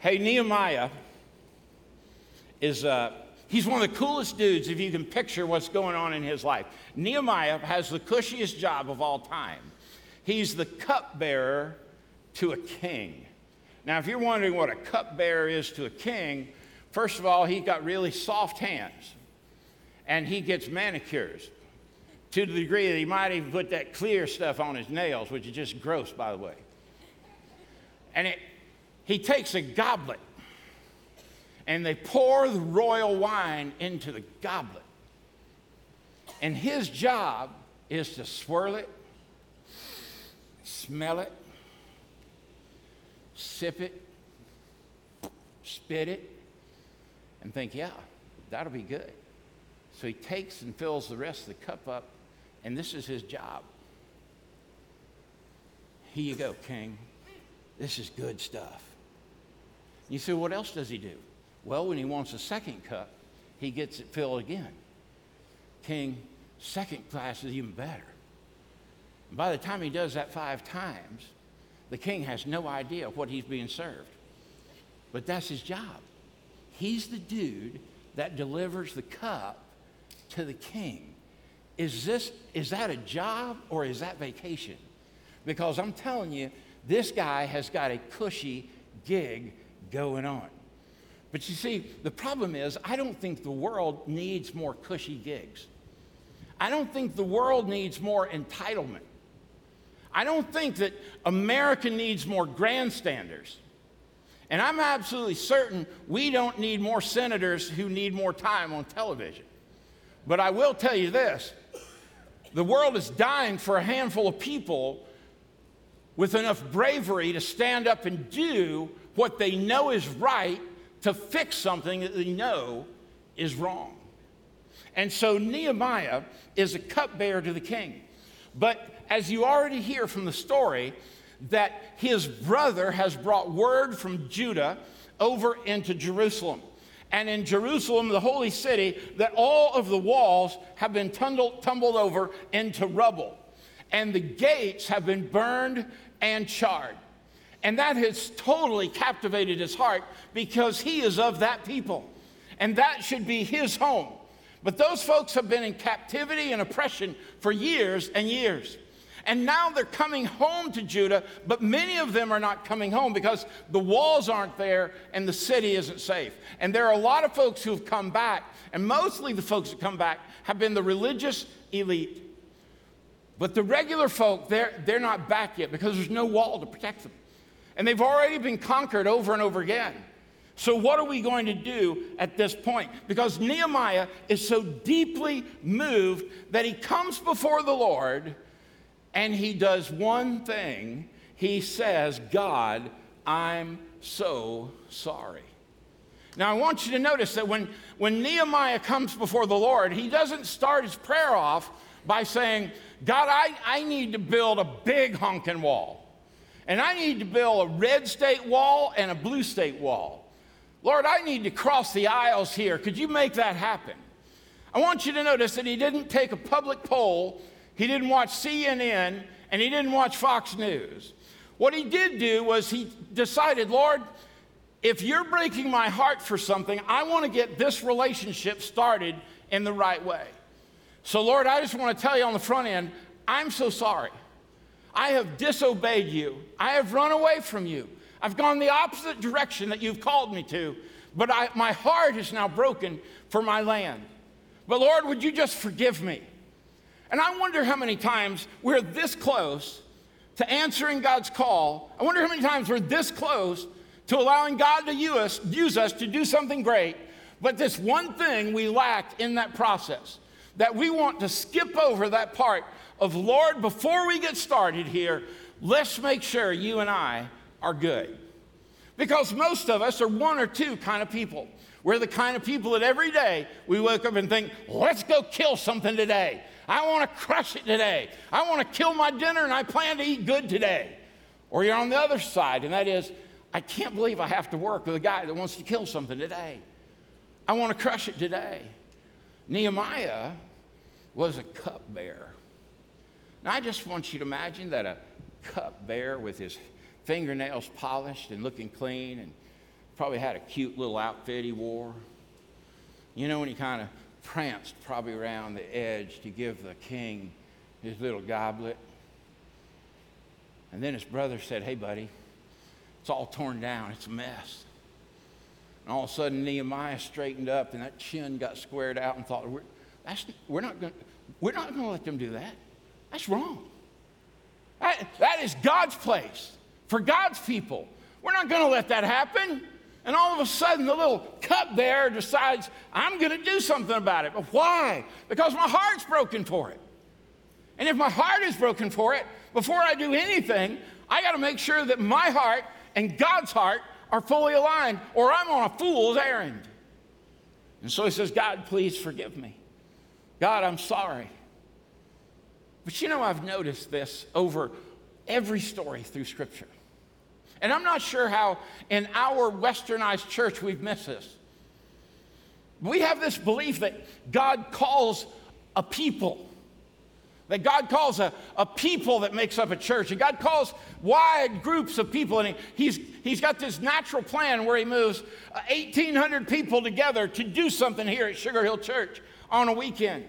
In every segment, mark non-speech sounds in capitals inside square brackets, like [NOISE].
Hey, Nehemiah is, uh, he's one of the coolest dudes if you can picture what's going on in his life. Nehemiah has the cushiest job of all time. He's the cupbearer to a king. Now, if you're wondering what a cupbearer is to a king, first of all, he's got really soft hands and he gets manicures to the degree that he might even put that clear stuff on his nails, which is just gross, by the way. And it, he takes a goblet and they pour the royal wine into the goblet. And his job is to swirl it, smell it, sip it, spit it, and think, yeah, that'll be good. So he takes and fills the rest of the cup up, and this is his job. Here you go, King. This is good stuff. You say, what else does he do? Well, when he wants a second cup, he gets it filled again. King, second class is even better. And by the time he does that five times, the king has no idea what he's being served. But that's his job. He's the dude that delivers the cup to the king. Is this is that a job or is that vacation? Because I'm telling you, this guy has got a cushy gig going on. But you see, the problem is, I don't think the world needs more cushy gigs. I don't think the world needs more entitlement. I don't think that America needs more grandstanders. And I'm absolutely certain we don't need more senators who need more time on television. But I will tell you this the world is dying for a handful of people with enough bravery to stand up and do what they know is right to fix something that they know is wrong. And so Nehemiah is a cupbearer to the king. But as you already hear from the story, that his brother has brought word from Judah over into Jerusalem. And in Jerusalem, the holy city, that all of the walls have been tumbled, tumbled over into rubble. And the gates have been burned and charred. And that has totally captivated his heart because he is of that people. And that should be his home. But those folks have been in captivity and oppression for years and years. And now they're coming home to Judah, but many of them are not coming home because the walls aren't there and the city isn't safe. And there are a lot of folks who have come back, and mostly the folks that come back have been the religious elite. But the regular folk, they're, they're not back yet because there's no wall to protect them. And they've already been conquered over and over again. So, what are we going to do at this point? Because Nehemiah is so deeply moved that he comes before the Lord and he does one thing. He says, God, I'm so sorry. Now, I want you to notice that when, when Nehemiah comes before the Lord, he doesn't start his prayer off by saying, God, I, I need to build a big honking wall. And I need to build a red state wall and a blue state wall. Lord, I need to cross the aisles here. Could you make that happen? I want you to notice that he didn't take a public poll, he didn't watch CNN, and he didn't watch Fox News. What he did do was he decided, Lord, if you're breaking my heart for something, I want to get this relationship started in the right way. So, Lord, I just want to tell you on the front end, I'm so sorry. I have disobeyed you. I have run away from you. I've gone the opposite direction that you've called me to, but I, my heart is now broken for my land. But Lord, would you just forgive me? And I wonder how many times we're this close to answering God's call. I wonder how many times we're this close to allowing God to use us, use us to do something great, but this one thing we lack in that process that we want to skip over that part of Lord, before we get started here, let's make sure you and I are good. Because most of us are one or two kind of people. We're the kind of people that every day we wake up and think, let's go kill something today. I want to crush it today. I want to kill my dinner and I plan to eat good today. Or you're on the other side, and that is, I can't believe I have to work with a guy that wants to kill something today. I want to crush it today. Nehemiah was a cupbearer. Now, I just want you to imagine that a cupbearer with his fingernails polished and looking clean and probably had a cute little outfit he wore. You know, when he kind of pranced probably around the edge to give the king his little goblet. And then his brother said, Hey, buddy, it's all torn down. It's a mess. And all of a sudden, Nehemiah straightened up and that chin got squared out and thought, We're, we're not going to let them do that. That's wrong. That, that is God's place for God's people. We're not going to let that happen. And all of a sudden, the little cup there decides, I'm going to do something about it. But why? Because my heart's broken for it. And if my heart is broken for it, before I do anything, I got to make sure that my heart and God's heart are fully aligned, or I'm on a fool's errand. And so he says, God, please forgive me. God, I'm sorry. But you know, I've noticed this over every story through Scripture. And I'm not sure how in our westernized church we've missed this. We have this belief that God calls a people, that God calls a, a people that makes up a church, and God calls wide groups of people, and he, he's, he's got this natural plan where he moves uh, 1,800 people together to do something here at Sugar Hill Church on a weekend.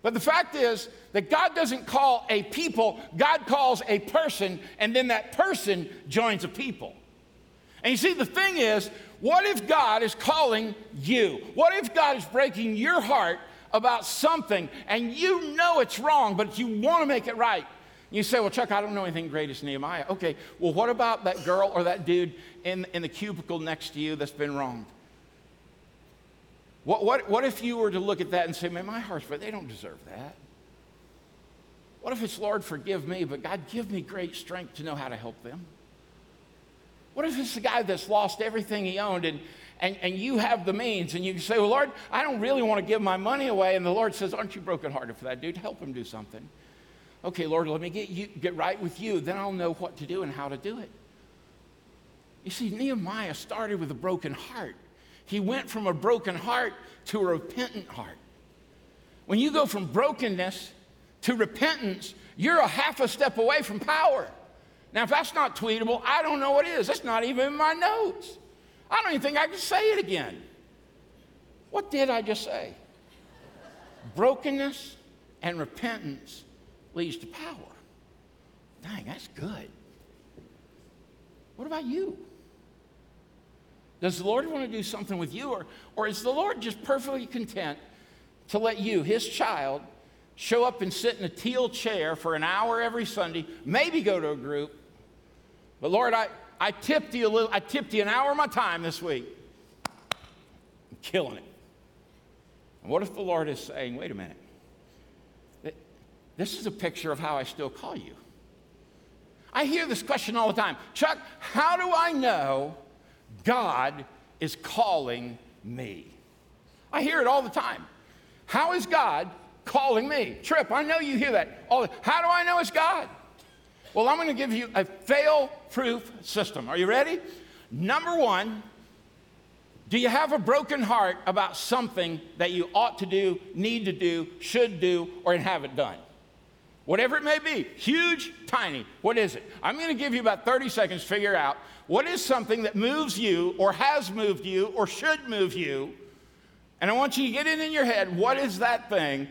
But the fact is that God doesn't call a people, God calls a person, and then that person joins a people. And you see, the thing is, what if God is calling you? What if God is breaking your heart about something and you know it's wrong, but you want to make it right? You say, Well, Chuck, I don't know anything great as Nehemiah. Okay, well, what about that girl or that dude in, in the cubicle next to you that's been wronged? What, what, what if you were to look at that and say, man, my heart's but they don't deserve that? What if it's, Lord, forgive me, but God, give me great strength to know how to help them? What if it's the guy that's lost everything he owned and, and, and you have the means and you say, well, Lord, I don't really want to give my money away. And the Lord says, aren't you brokenhearted for that dude? Help him do something. Okay, Lord, let me get, you, get right with you. Then I'll know what to do and how to do it. You see, Nehemiah started with a broken heart. He went from a broken heart to a repentant heart. When you go from brokenness to repentance, you're a half a step away from power. Now, if that's not tweetable, I don't know what is. That's not even in my notes. I don't even think I can say it again. What did I just say? Brokenness and repentance leads to power. Dang, that's good. What about you? Does the Lord want to do something with you, or, or is the Lord just perfectly content to let you, his child, show up and sit in a teal chair for an hour every Sunday, maybe go to a group? But Lord, I, I tipped you a little, I tipped you an hour of my time this week. I'm killing it. And what if the Lord is saying, wait a minute, this is a picture of how I still call you? I hear this question all the time Chuck, how do I know God is calling me. I hear it all the time. How is God calling me? Tripp, I know you hear that. All the, how do I know it's God? Well, I'm going to give you a fail proof system. Are you ready? Number one, do you have a broken heart about something that you ought to do, need to do, should do, or haven't done? Whatever it may be, huge, tiny, what is it? I'm going to give you about 30 seconds to figure out what is something that moves you or has moved you or should move you? And I want you to get it in your head what is that thing,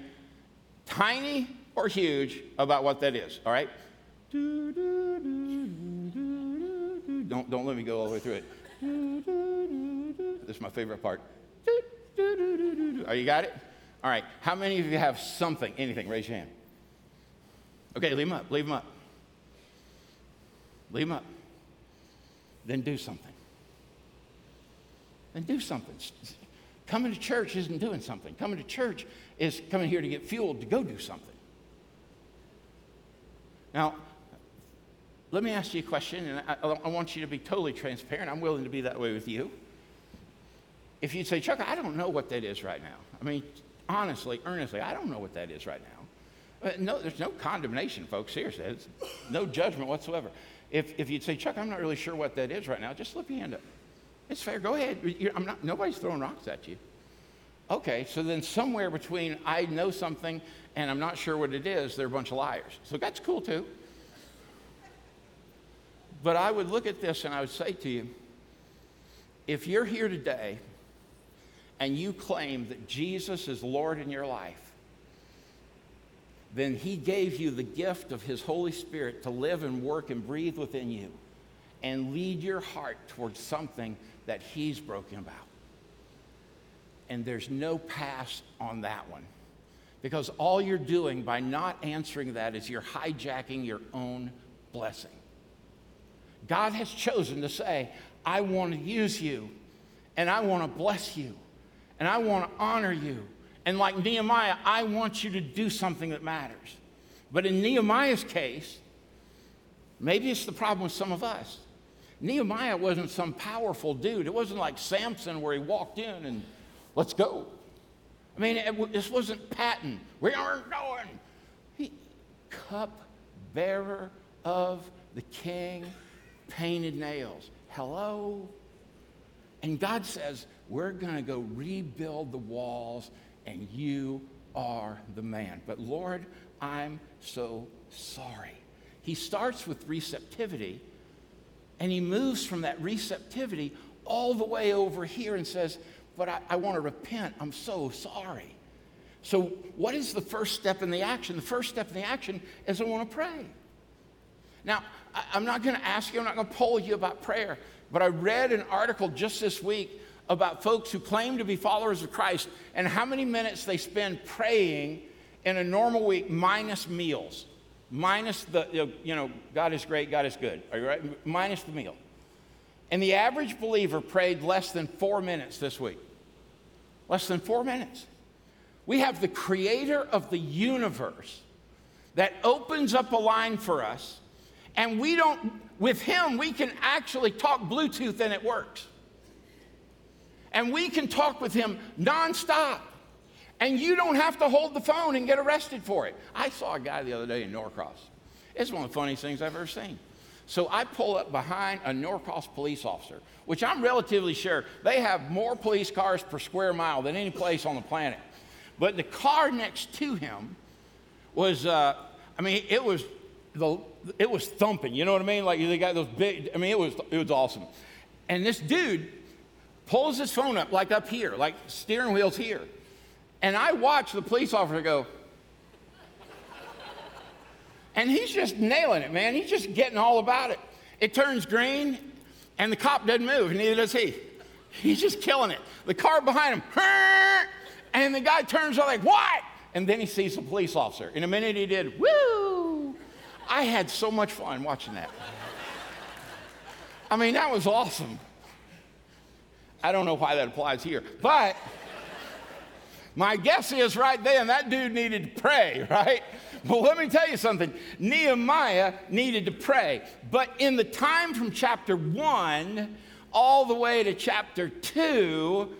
tiny or huge, about what that is, all right? Don't, don't let me go all the way through it. This is my favorite part. Are you got it? All right. How many of you have something, anything? Raise your hand. Okay, leave them up. Leave them up. Leave them up then do something. Then do something. Coming to church isn't doing something. Coming to church is coming here to get fueled to go do something. Now, let me ask you a question, and I, I, want you to be totally transparent. I'm willing to be that way with you. If you'd say, Chuck, I don't know what that is right now. I mean, honestly, earnestly, I don't know what that is right now. Uh, no, there's no condemnation, folks. Seriously, no judgment whatsoever. If, if you'd say, Chuck, I'm not really sure what that is right now, just slip your hand up. It's fair. Go ahead. I'm not, nobody's throwing rocks at you. Okay, so then somewhere between I know something and I'm not sure what it is, they're a bunch of liars. So that's cool too. But I would look at this and I would say to you, If you're here today and you claim that Jesus is Lord in your life, then He gave you the gift of His Holy Spirit to live and work and breathe within you and lead your heart towards something that He's broken about. And there's no pass on that one. Because all you're doing by not answering that is you're hijacking your own blessing. God has chosen to say, I want to use you, and I want to bless you, and I want to honor you. And like Nehemiah, I want you to do something that matters. But in Nehemiah's case, maybe it's the problem with some of us. Nehemiah wasn't some powerful dude. It wasn't like Samson where he walked in and let's go. I mean, it, this wasn't Patton. We aren't going. He, cup bearer of the king, painted nails. Hello? And God says, we're going to go rebuild the walls, and you are the man. But Lord, I'm so sorry. He starts with receptivity, and he moves from that receptivity all the way over here and says, but I, I want to repent. I'm so sorry. So, what is the first step in the action? The first step in the action is I want to pray. Now, I'm not going to ask you, I'm not going to poll you about prayer, but I read an article just this week about folks who claim to be followers of Christ and how many minutes they spend praying in a normal week minus meals, minus the, you know, God is great, God is good. Are you right? Minus the meal. And the average believer prayed less than four minutes this week. Less than four minutes. We have the creator of the universe that opens up a line for us, and we don't, with him, we can actually talk Bluetooth and it works. And we can talk with him nonstop. And you don't have to hold the phone and get arrested for it. I saw a guy the other day in Norcross. It's one of the funniest things I've ever seen. So I pull up behind a Norcross police officer, which I'm relatively sure they have more police cars per square mile than any place on the planet. But the car next to him was, uh, I mean, it was the, it was thumping. You know what I mean? Like they got those big. I mean, it was it was awesome. And this dude pulls his phone up like up here, like steering wheel's here, and I watch the police officer go. And he's just nailing it, man. He's just getting all about it. It turns green, and the cop doesn't move, neither does he. He's just killing it. The car behind him, [LAUGHS] and the guy turns like, what? And then he sees the police officer. In a minute, he did, woo! I had so much fun watching that. I mean, that was awesome. I don't know why that applies here, but my guess is right then that dude needed to pray, right? Well, let me tell you something. Nehemiah needed to pray. But in the time from chapter one all the way to chapter two,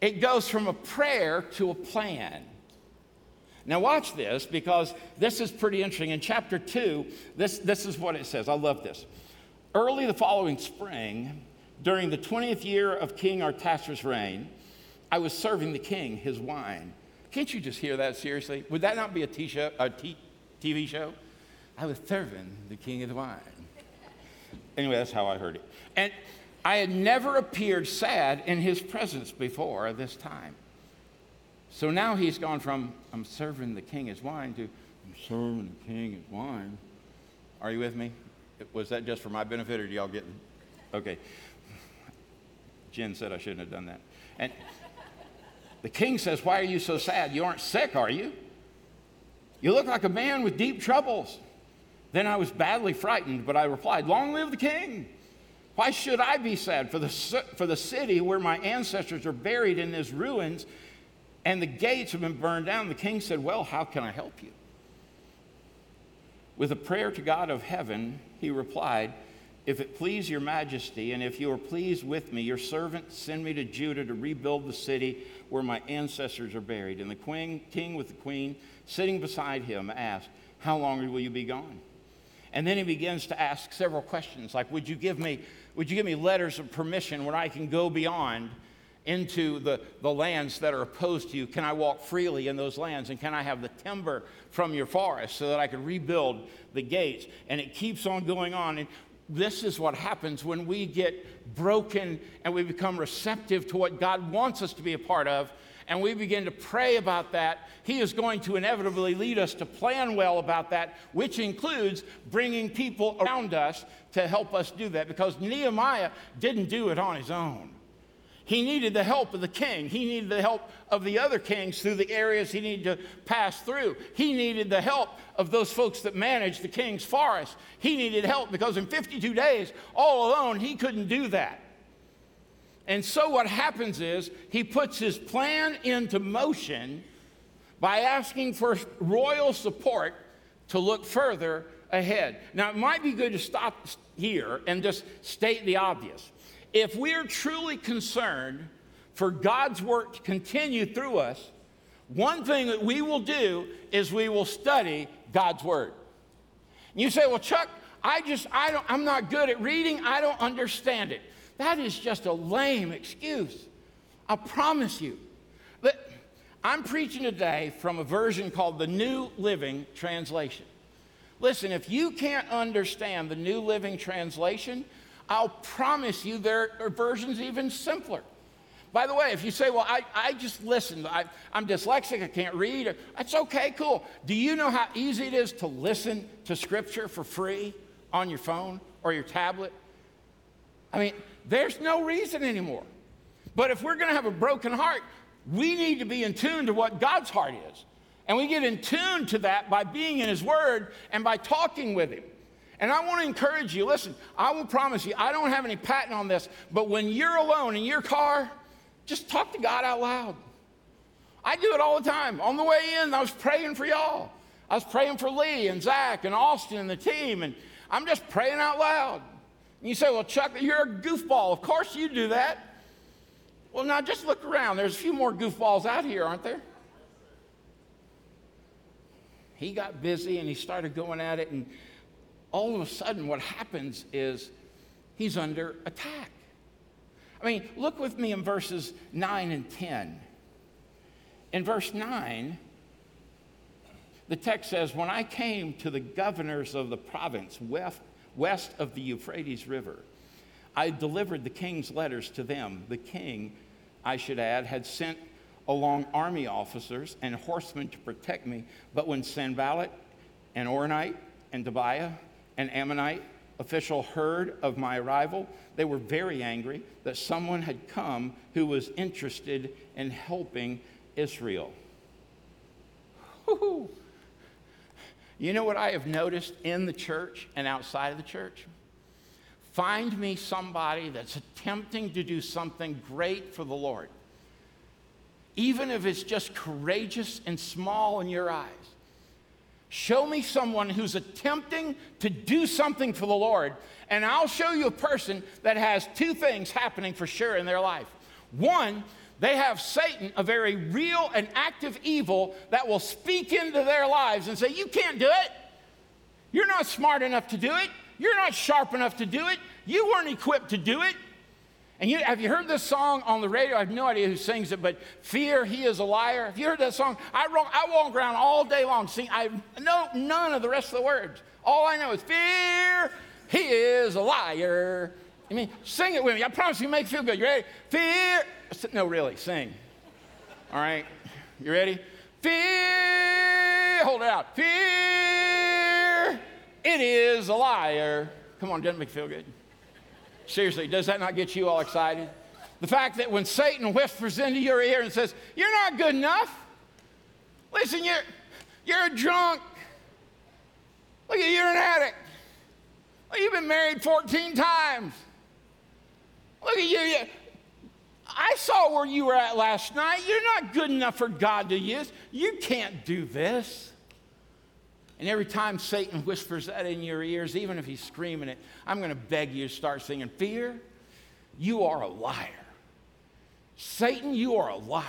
it goes from a prayer to a plan. Now, watch this because this is pretty interesting. In chapter 2, this, this is what it says. I love this. Early the following spring, during the 20th year of King Artaxerxes' reign, I was serving the king his wine can't you just hear that seriously? Would that not be a, t-show, a t- TV show? I was serving the king of the wine. Anyway, that's how I heard it. And I had never appeared sad in his presence before this time. So now he's gone from, I'm serving the king his wine to, I'm serving the king his wine. Are you with me? Was that just for my benefit or do y'all get Okay. Jen said I shouldn't have done that. And the king says, Why are you so sad? You aren't sick, are you? You look like a man with deep troubles. Then I was badly frightened, but I replied, Long live the king! Why should I be sad for the, for the city where my ancestors are buried in these ruins and the gates have been burned down? The king said, Well, how can I help you? With a prayer to God of heaven, he replied, if it please your majesty, and if you are pleased with me, your servant send me to Judah to rebuild the city where my ancestors are buried. And the queen, king with the queen sitting beside him asked, How long will you be gone? And then he begins to ask several questions like, Would you give me, would you give me letters of permission where I can go beyond into the, the lands that are opposed to you? Can I walk freely in those lands? And can I have the timber from your forest so that I can rebuild the gates? And it keeps on going on. And this is what happens when we get broken and we become receptive to what God wants us to be a part of and we begin to pray about that, He is going to inevitably lead us to plan well about that, which includes bringing people around us to help us do that because Nehemiah didn't do it on his own. He needed the help of the king. He needed the help of the other kings through the areas he needed to pass through. He needed the help of those folks that managed the king's forest. He needed help because in 52 days, all alone, he couldn't do that. And so what happens is he puts his plan into motion by asking for royal support to look further ahead. Now, it might be good to stop here and just state the obvious. If we're truly concerned for God's work to continue through us, one thing that we will do is we will study God's word. You say, well, Chuck, I just, I don't, I'm not good at reading. I don't understand it. That is just a lame excuse. I promise you. But I'm preaching today from a version called the New Living Translation. Listen, if you can't understand the New Living Translation, I'll promise you there are versions even simpler. By the way, if you say, well, I, I just listen, I, am dyslexic, I can't read, that's okay, cool. Do you know how easy it is to listen to Scripture for free on your phone or your tablet? I mean, there's no reason anymore. But if we're going to have a broken heart, we need to be in tune to what God's heart is. And we get in tune to that by being in His Word and by talking with Him. And I want to encourage you listen, I will promise you, I don't have any patent on this, but when you're alone in your car, just talk to God out loud. I do it all the time. On the way in, I was praying for y'all. I was praying for Lee and Zach and Austin and the team, and I'm just praying out loud. And you say, Well, Chuck, you're a goofball. Of course you do that. Well, now just look around. There's a few more goofballs out here, aren't there? He got busy and he started going at it, and all of a sudden, what happens is he's under attack. I mean, look with me in verses 9 and 10. In verse 9, the text says, When I came to the governors of the province west, west of the Euphrates River. I delivered the king's letters to them. The king, I should add, had sent along army officers and horsemen to protect me. But when Sanballat and Horonite and Tobiah and Ammonite official heard of my arrival, they were very angry that someone had come who was interested in helping Israel. Woo-hoo. You know what I have noticed in the church and outside of the church? Find me somebody that's attempting to do something great for the Lord, even if it's just courageous and small in your eyes. Show me someone who's attempting to do something for the Lord, and I'll show you a person that has two things happening for sure in their life. One, they have Satan, a very real and active evil that will speak into their lives and say, You can't do it. You're not smart enough to do it. You're not sharp enough to do it. You weren't equipped to do it. And you, have you heard this song on the radio? I have no idea who sings it, but Fear, He is a Liar. Have you heard that song? I, I walk around all day long sing. I know none of the rest of the words. All I know is Fear, He is a liar. I mean, sing it with me. I promise you, make you feel good. You ready? Fear. No, really, sing. All right, you ready? Fear. Hold it out. Fear. It is a liar. Come on, doesn't make you feel good. Seriously, does that not get you all excited? The fact that when Satan whispers into your ear and says, You're not good enough. Listen, you're, you're a drunk. Look at you, you're an addict. Well, you've been married 14 times. Look at you. I saw where you were at last night. You're not good enough for God to use. You can't do this. And every time Satan whispers that in your ears, even if he's screaming it, I'm going to beg you to start singing, Fear, you are a liar. Satan, you are a liar.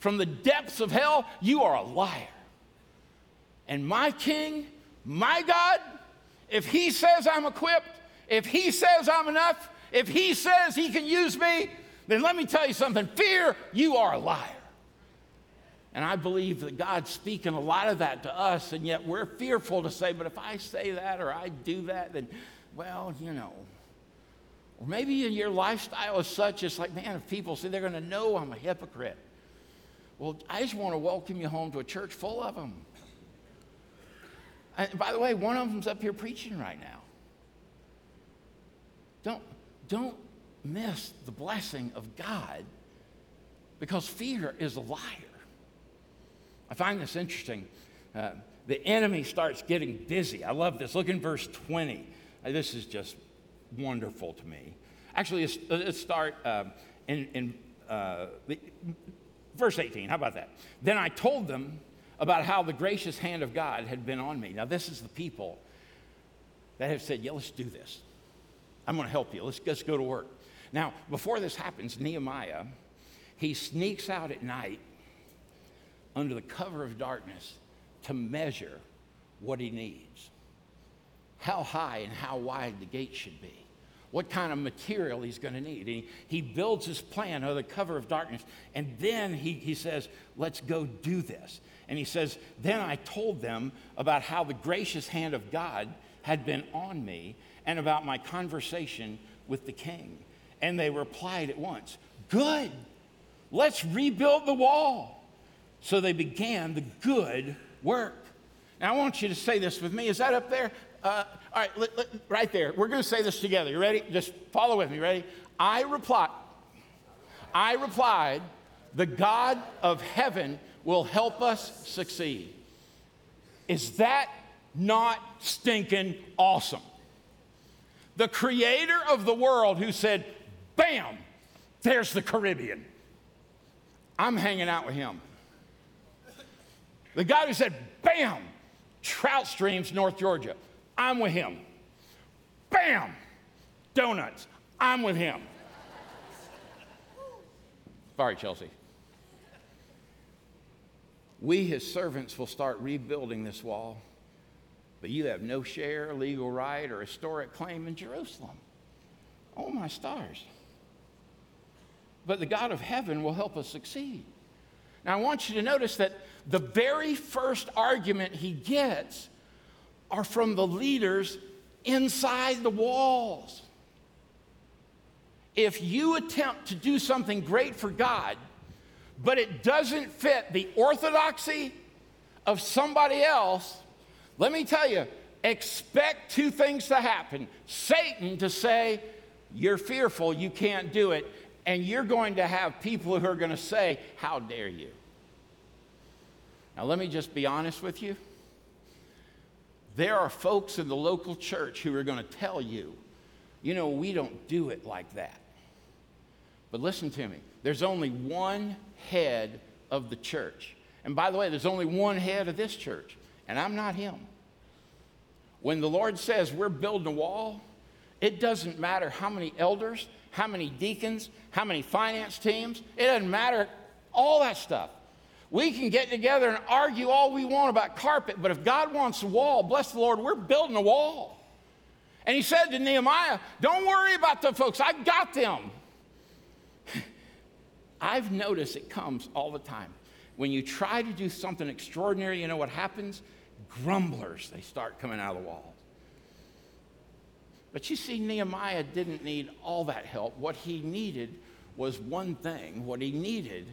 From the depths of hell, you are a liar. And my king, my God, if he says I'm equipped, if he says I'm enough, if he says he can use me, then let me tell you something fear, you are a liar. And I believe that God's speaking a lot of that to us, and yet we're fearful to say, but if I say that or I do that, then, well, you know. Or maybe your lifestyle is such, it's like, man, if people see, they're going to know I'm a hypocrite. Well, I just want to welcome you home to a church full of them. And by the way, one of them's up here preaching right now. Don't, don't miss the blessing of God because fear is a liar. I find this interesting. Uh, the enemy starts getting busy. I love this. Look in verse 20. Uh, this is just wonderful to me. Actually, let's, let's start uh, in, in uh, verse 18. How about that? Then I told them about how the gracious hand of God had been on me. Now, this is the people that have said, Yeah, let's do this. I'm going to help you. Let's, let's go to work. Now, before this happens, Nehemiah, he sneaks out at night under the cover of darkness to measure what he needs, how high and how wide the gate should be, what kind of material he's going to need. And he, he builds his plan under the cover of darkness, and then he, he says, Let's go do this. And he says, Then I told them about how the gracious hand of God had been on me and about my conversation with the king. And they replied at once, Good, let's rebuild the wall. So they began the good work. Now, I want you to say this with me. Is that up there? Uh, all right, let, let, right there. We're going to say this together. You ready? Just follow with me. Ready? I replied. I replied, the God of heaven will help us succeed. Is that not stinking awesome? The creator of the world who said, bam, there's the Caribbean. I'm hanging out with him. The guy who said, bam, trout streams, North Georgia. I'm with him. Bam, donuts. I'm with him. Sorry, Chelsea. We, his servants, will start rebuilding this wall, but you have no share, legal right, or historic claim in Jerusalem. Oh, my stars. But the God of heaven will help us succeed. Now, I want you to notice that the very first argument he gets are from the leaders inside the walls. If you attempt to do something great for God, but it doesn't fit the orthodoxy of somebody else, let me tell you, expect two things to happen Satan to say, You're fearful, you can't do it, and you're going to have people who are going to say, How dare you? Now, let me just be honest with you. There are folks in the local church who are going to tell you, you know, we don't do it like that. But listen to me there's only one head of the church. And by the way, there's only one head of this church, and I'm not him. When the Lord says we're building a wall, it doesn't matter how many elders, how many deacons, how many finance teams, it doesn't matter all that stuff. We can get together and argue all we want about carpet, but if God wants a wall, bless the Lord, we're building a wall. And he said to Nehemiah, Don't worry about the folks, I've got them. [LAUGHS] I've noticed it comes all the time. When you try to do something extraordinary, you know what happens? Grumblers, they start coming out of the walls. But you see, Nehemiah didn't need all that help. What he needed was one thing. What he needed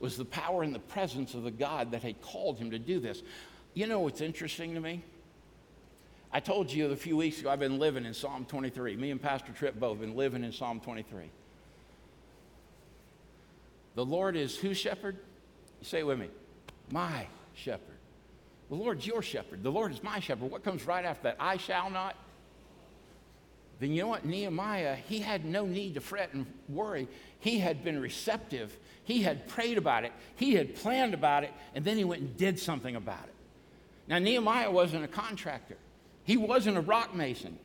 was the power and the presence of the God that had called him to do this. You know what's interesting to me? I told you a few weeks ago I've been living in Psalm 23. Me and Pastor Tripp both been living in Psalm 23. The Lord is whose shepherd? Say it with me. My shepherd. The Lord's your shepherd. The Lord is my shepherd. What comes right after that? I shall not then you know what? Nehemiah, he had no need to fret and worry. He had been receptive. He had prayed about it. He had planned about it. And then he went and did something about it. Now, Nehemiah wasn't a contractor, he wasn't a rock mason.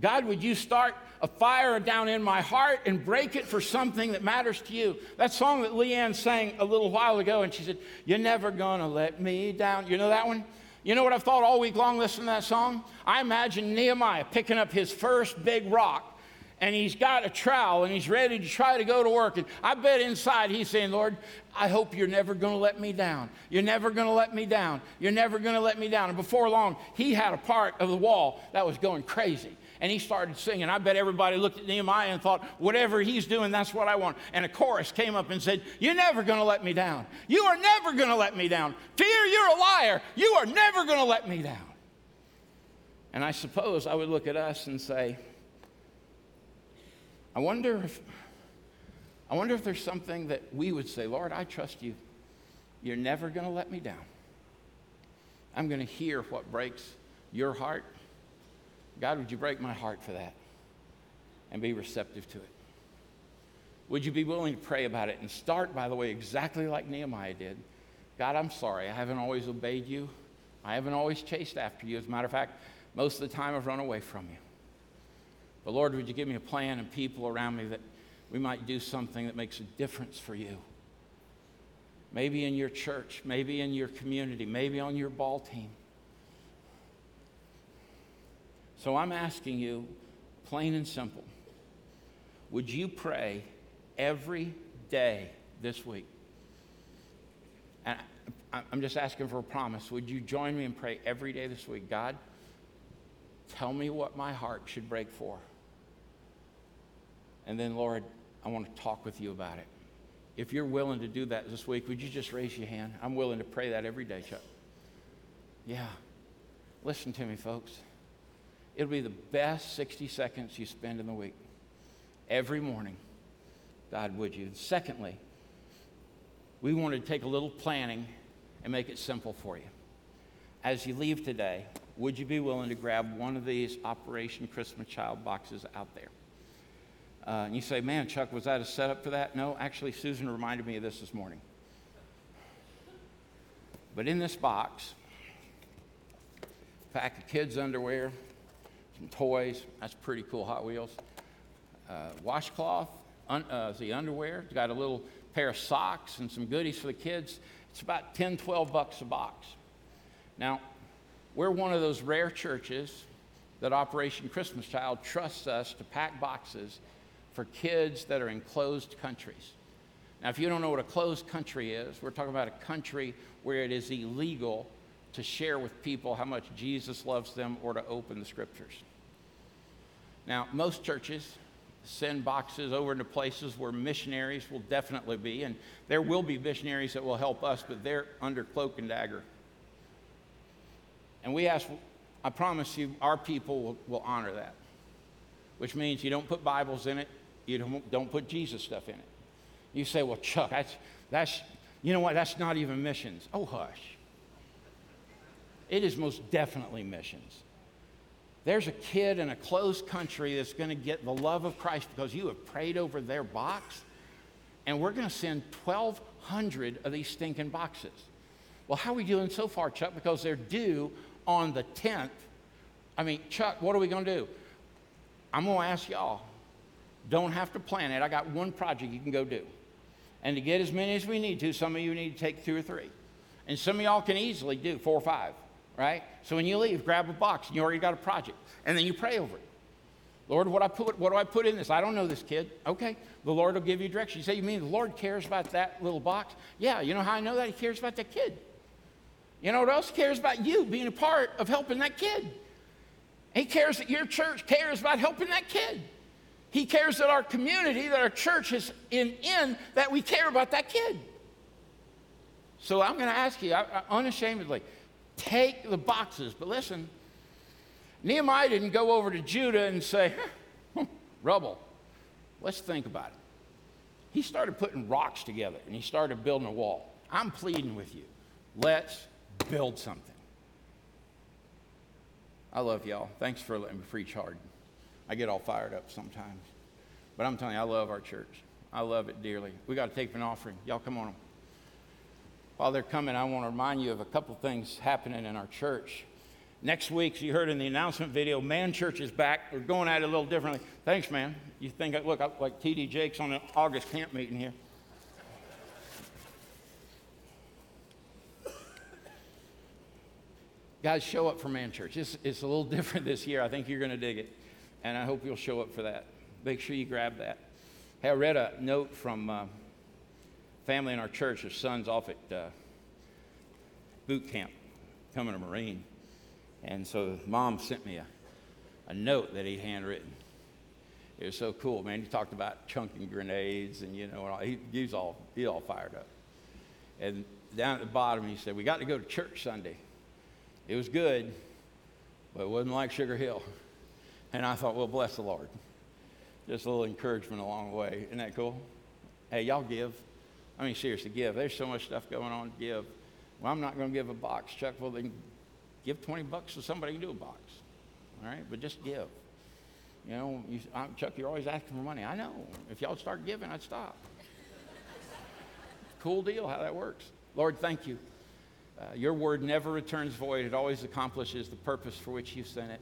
God, would you start a fire down in my heart and break it for something that matters to you? That song that Leanne sang a little while ago, and she said, You're never gonna let me down. You know that one? You know what I've thought all week long listening to that song? I imagine Nehemiah picking up his first big rock and he's got a trowel and he's ready to try to go to work. And I bet inside he's saying, Lord, I hope you're never going to let me down. You're never going to let me down. You're never going to let me down. And before long, he had a part of the wall that was going crazy. And he started singing. I bet everybody looked at Nehemiah and thought, whatever he's doing, that's what I want. And a chorus came up and said, You're never going to let me down. You are never going to let me down. Fear, you're a liar. You are never going to let me down. And I suppose I would look at us and say, I wonder if I wonder if there's something that we would say, Lord, I trust you. You're never going to let me down. I'm going to hear what breaks your heart. God, would you break my heart for that and be receptive to it? Would you be willing to pray about it and start, by the way, exactly like Nehemiah did? God, I'm sorry. I haven't always obeyed you. I haven't always chased after you. As a matter of fact, most of the time I've run away from you. But Lord, would you give me a plan and people around me that we might do something that makes a difference for you? Maybe in your church, maybe in your community, maybe on your ball team. So I'm asking you, plain and simple, would you pray every day this week? And I'm just asking for a promise. Would you join me and pray every day this week? God, tell me what my heart should break for. And then, Lord, I want to talk with you about it. If you're willing to do that this week, would you just raise your hand? I'm willing to pray that every day, Chuck. Yeah. Listen to me, folks. It'll be the best 60 seconds you spend in the week. Every morning. God, would you? Secondly, we want to take a little planning and make it simple for you. As you leave today, would you be willing to grab one of these Operation Christmas Child boxes out there? Uh, and you say, man, Chuck, was that a setup for that? No, actually, Susan reminded me of this this morning. But in this box, pack of kids' underwear, some toys. That's pretty cool, Hot Wheels. Uh, washcloth, un, uh, the underwear. Got a little pair of socks and some goodies for the kids. It's about 10, 12 bucks a box. Now, we're one of those rare churches that Operation Christmas Child trusts us to pack boxes for kids that are in closed countries. Now, if you don't know what a closed country is, we're talking about a country where it is illegal to share with people how much Jesus loves them or to open the scriptures. Now, most churches send boxes over into places where missionaries will definitely be, and there will be missionaries that will help us, but they're under cloak and dagger. And we ask, I promise you, our people will, will honor that, which means you don't put Bibles in it, you don't, don't put Jesus stuff in it. You say, well, Chuck, that's, that's, you know what, that's not even missions. Oh, hush. It is most definitely missions. There's a kid in a closed country that's going to get the love of Christ because you have prayed over their box, and we're going to send 1,200 of these stinking boxes. Well, how are we doing so far, Chuck? Because they're due on the 10th. I mean, Chuck, what are we going to do? I'm going to ask y'all don't have to plan it. I got one project you can go do. And to get as many as we need to, some of you need to take two or three. And some of y'all can easily do four or five, right? So when you leave, grab a box and you already got a project. And then you pray over it. Lord, what, I put, what do I put in this? I don't know this kid. Okay, the Lord will give you direction. You say, You mean the Lord cares about that little box? Yeah, you know how I know that? He cares about that kid. You know what else cares about you being a part of helping that kid? He cares that your church cares about helping that kid. He cares that our community, that our church is in, in that we care about that kid. So I'm going to ask you, I, I, unashamedly, take the boxes. But listen, Nehemiah didn't go over to Judah and say, hmm, rubble. Let's think about it. He started putting rocks together and he started building a wall. I'm pleading with you. Let's build something. I love y'all. Thanks for letting me preach hard. I get all fired up sometimes. But I'm telling you, I love our church. I love it dearly. We got to take an offering. Y'all come on. While they're coming, I want to remind you of a couple things happening in our church. Next week, you heard in the announcement video, Man Church is back. We're going at it a little differently. Thanks, man. You think I look like TD Jakes on an August camp meeting here? Guys, show up for Man Church. It's, it's a little [LAUGHS] different this year. I think you're going to dig it and I hope you'll show up for that. Make sure you grab that. Hey, I read a note from uh, family in our church. His son's off at uh, boot camp, becoming a Marine. And so mom sent me a, a note that he'd handwritten. It was so cool, man. He talked about chunking grenades and, you know, he, he was all, he all fired up. And down at the bottom, he said, We got to go to church Sunday. It was good, but it wasn't like Sugar Hill. And I thought, Well, bless the Lord. Just a little encouragement along the way. Isn't that cool? Hey, y'all give. I mean, seriously, give. There's so much stuff going on. Give. Well, I'm not going to give a box, Chuck. Well, then give 20 bucks to somebody who can do a box. All right? But just give. You know, you, Chuck, you're always asking for money. I know. If y'all start giving, I'd stop. [LAUGHS] cool deal how that works. Lord, thank you. Uh, your word never returns void, it always accomplishes the purpose for which you sent it.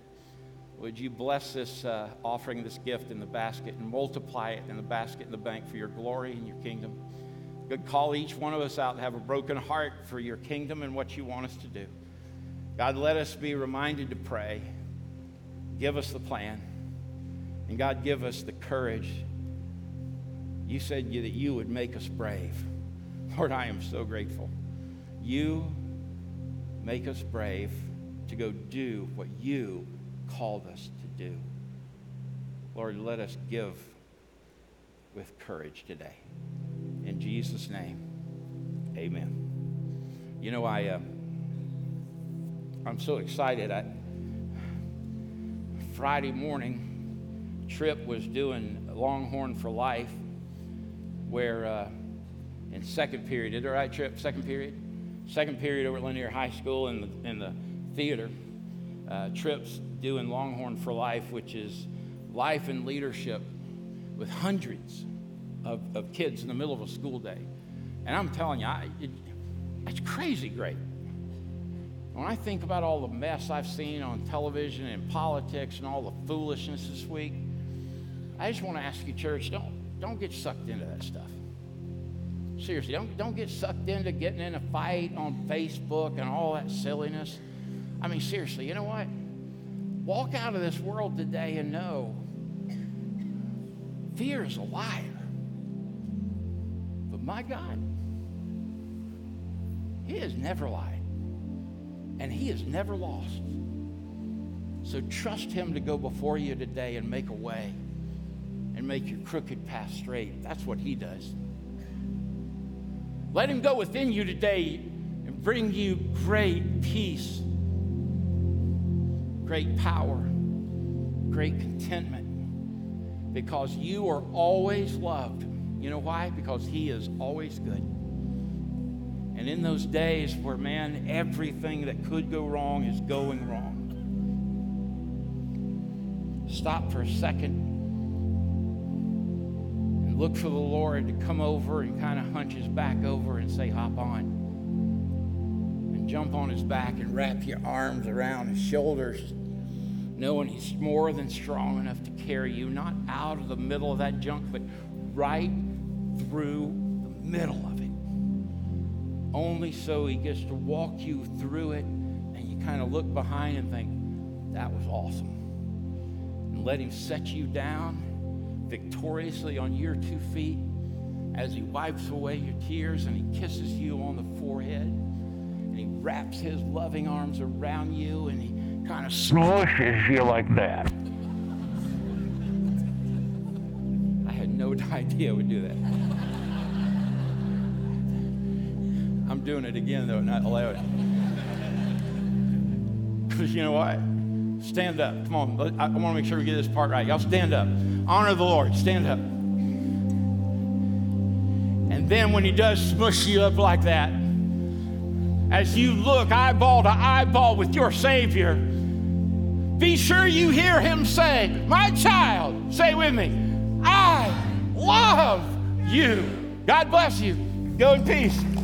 Would you bless this uh, offering, this gift in the basket, and multiply it in the basket in the bank for your glory and your kingdom? God, call each one of us out to have a broken heart for your kingdom and what you want us to do. God, let us be reminded to pray. Give us the plan. And God, give us the courage. You said that you would make us brave. [LAUGHS] Lord, I am so grateful. You make us brave to go do what you called us to do. Lord, let us give with courage today. In Jesus' name, amen. You know, I, uh, I'm so excited. I, Friday morning, Tripp was doing Longhorn for Life, where uh, in second period, did it right, Tripp? Second period? Second period over at Lanier High School in the, in the theater. Uh, Tripp's doing Longhorn for Life, which is life and leadership with hundreds of, of kids in the middle of a school day. And I'm telling you, I, it, it's crazy great. When I think about all the mess I've seen on television and politics and all the foolishness this week, I just want to ask you, church, don't, don't get sucked into that stuff. Seriously, don't, don't get sucked into getting in a fight on Facebook and all that silliness. I mean, seriously, you know what? Walk out of this world today and know fear is a liar. My God, He has never lied, and He has never lost. So trust Him to go before you today and make a way and make your crooked path straight. That's what He does. Let Him go within you today and bring you great peace great power, great contentment, because you are always loved. You know why? Because He is always good. And in those days where, man, everything that could go wrong is going wrong, stop for a second and look for the Lord to come over and kind of hunch his back over and say, Hop on And jump on his back and wrap your arms around his shoulders, knowing he's more than strong enough to carry you, not out of the middle of that junk, but right through the middle of it. Only so he gets to walk you through it, and you kind of look behind and think, that was awesome. And let him set you down victoriously on your two feet as he wipes away your tears and he kisses you on the forehead and he wraps his loving arms around you and he kind of smushes you like that. [LAUGHS] I had no [LAUGHS] idea would do that. I'm doing it again, though, not allowed. Because you know what? Stand up. Come on. I want to make sure we get this part right. Y'all stand up. Honor the Lord. Stand up. And then when he does smush you up like that, as you look eyeball to eyeball with your Savior, be sure you hear him say, My child, say with me, I love you. God bless you. Go in peace.